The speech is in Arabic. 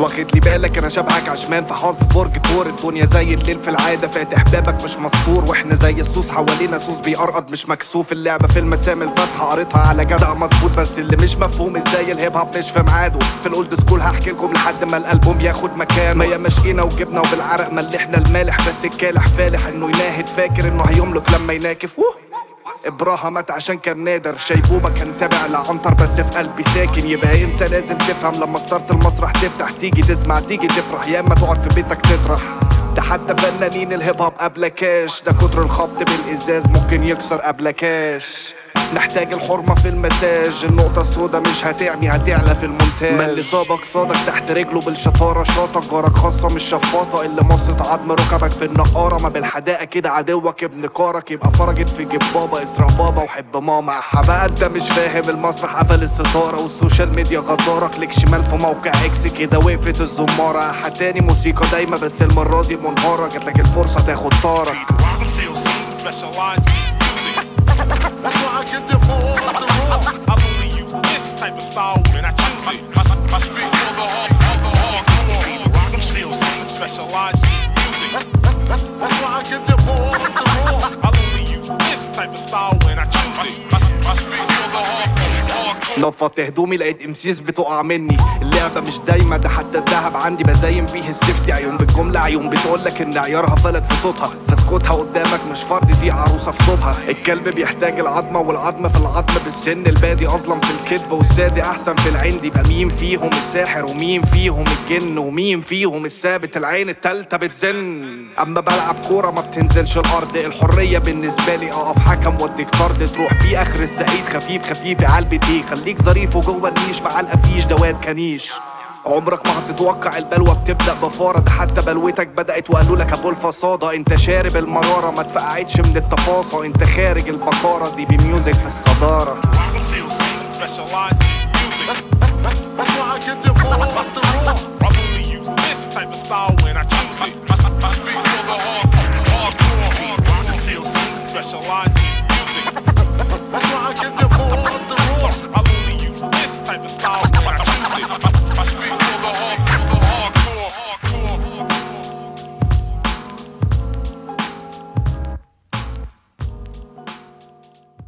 واخد لي بالك أنا شبهك عشمان في حظ برج تور. الدنيا زي الليل في العادة فاتح بابك مش مستور. وإحنا زي السوس حوالينا سوس بيقرقض مش مكسوف. اللعبة في المسام الفاتحة قريتها على جدع مظبوط. بس اللي مش مفهوم إزاي ال hip hop مش في ميعاده. في ال old school هحكي لكم لحد ما الألبوم ياخد مكانه ما يا مشقينا وجبنا وبالعرق ملحنا المالح. بس الكالح فالح إنه يناهد. فاكر إنه هيملك لما يناكف. ووه! أبرهة مات عشان كان نادر. شيبوبة كان تابع لعنتر بس في قلبي ساكن. يبقى انت لازم تفهم لما ستارة المسرح تفتح تيجي تسمع تيجي تفرح. يا اما تقعد في بيتك تطرح. ده حتى فنانين الهيب هوب قبلكاش ده كتر الخبط بالإزاز ممكن يكسر قبلكاش نحتاج الحرمة في المساج النقطة السودا مش هتعمي هتعلى في المونتاج. ما اللي صابك صادك تحت رجله بالشطارة. شاطك جارك خاصة مش شفاطة. اللي مصت عظم ركبك بالنقارة. ما بالحداقة كده عدوك ابن كارك. يبقى فرجت في جيب بابا اسرع بابا وحب ماما. حبقى انت مش فاهم المسرح قفل الستارة. والسوشيال ميديا غدارة كليك شمال في موقع إكس كده وقفت الزمارة. حتاني موسيقى دايما بس المرة دي منهارة. جاتلك الفرصة تاخد طارك. Hardcore. نفضت هدومي لقيت امسيس بتقع مني. اللعبة مش دايما ده حتى الدهب عندي بزين بيه السيفتي. عيون بالجملة عيون بتقولك إن عيارها فلت في صوتها. تسكتها قدامك مش فرد دي عروسة في طوبها. الكلب بيحتاج العظمة والعظم في العظم بالسن. البادي أظلم في الكذب والسادي أحسن في العند يبقى مين فيهم الساحر ومين فيهم الجن ومين فيهم الثابت؟ العين التالتة بتزن. أما بلعب كورة ما بتنزلش الأرض. الحرية بالنسبة لي أقف حكم وأديك طرد. تروح بيه آخر السعيد. خفيف خفيف قلبي تيه خليك ظريف وجوه النيش مع القفيش دواد كنيش. عمرك ما هتتوقع البلوى بتبدأ بفاره ده حتى بلوتك بدأت وقالوا لك أبو الفصاده. انت شارب المرارة ما تفقعتش من التفاصيل. انت خارج البقارة دي بميوزك في الصدارة.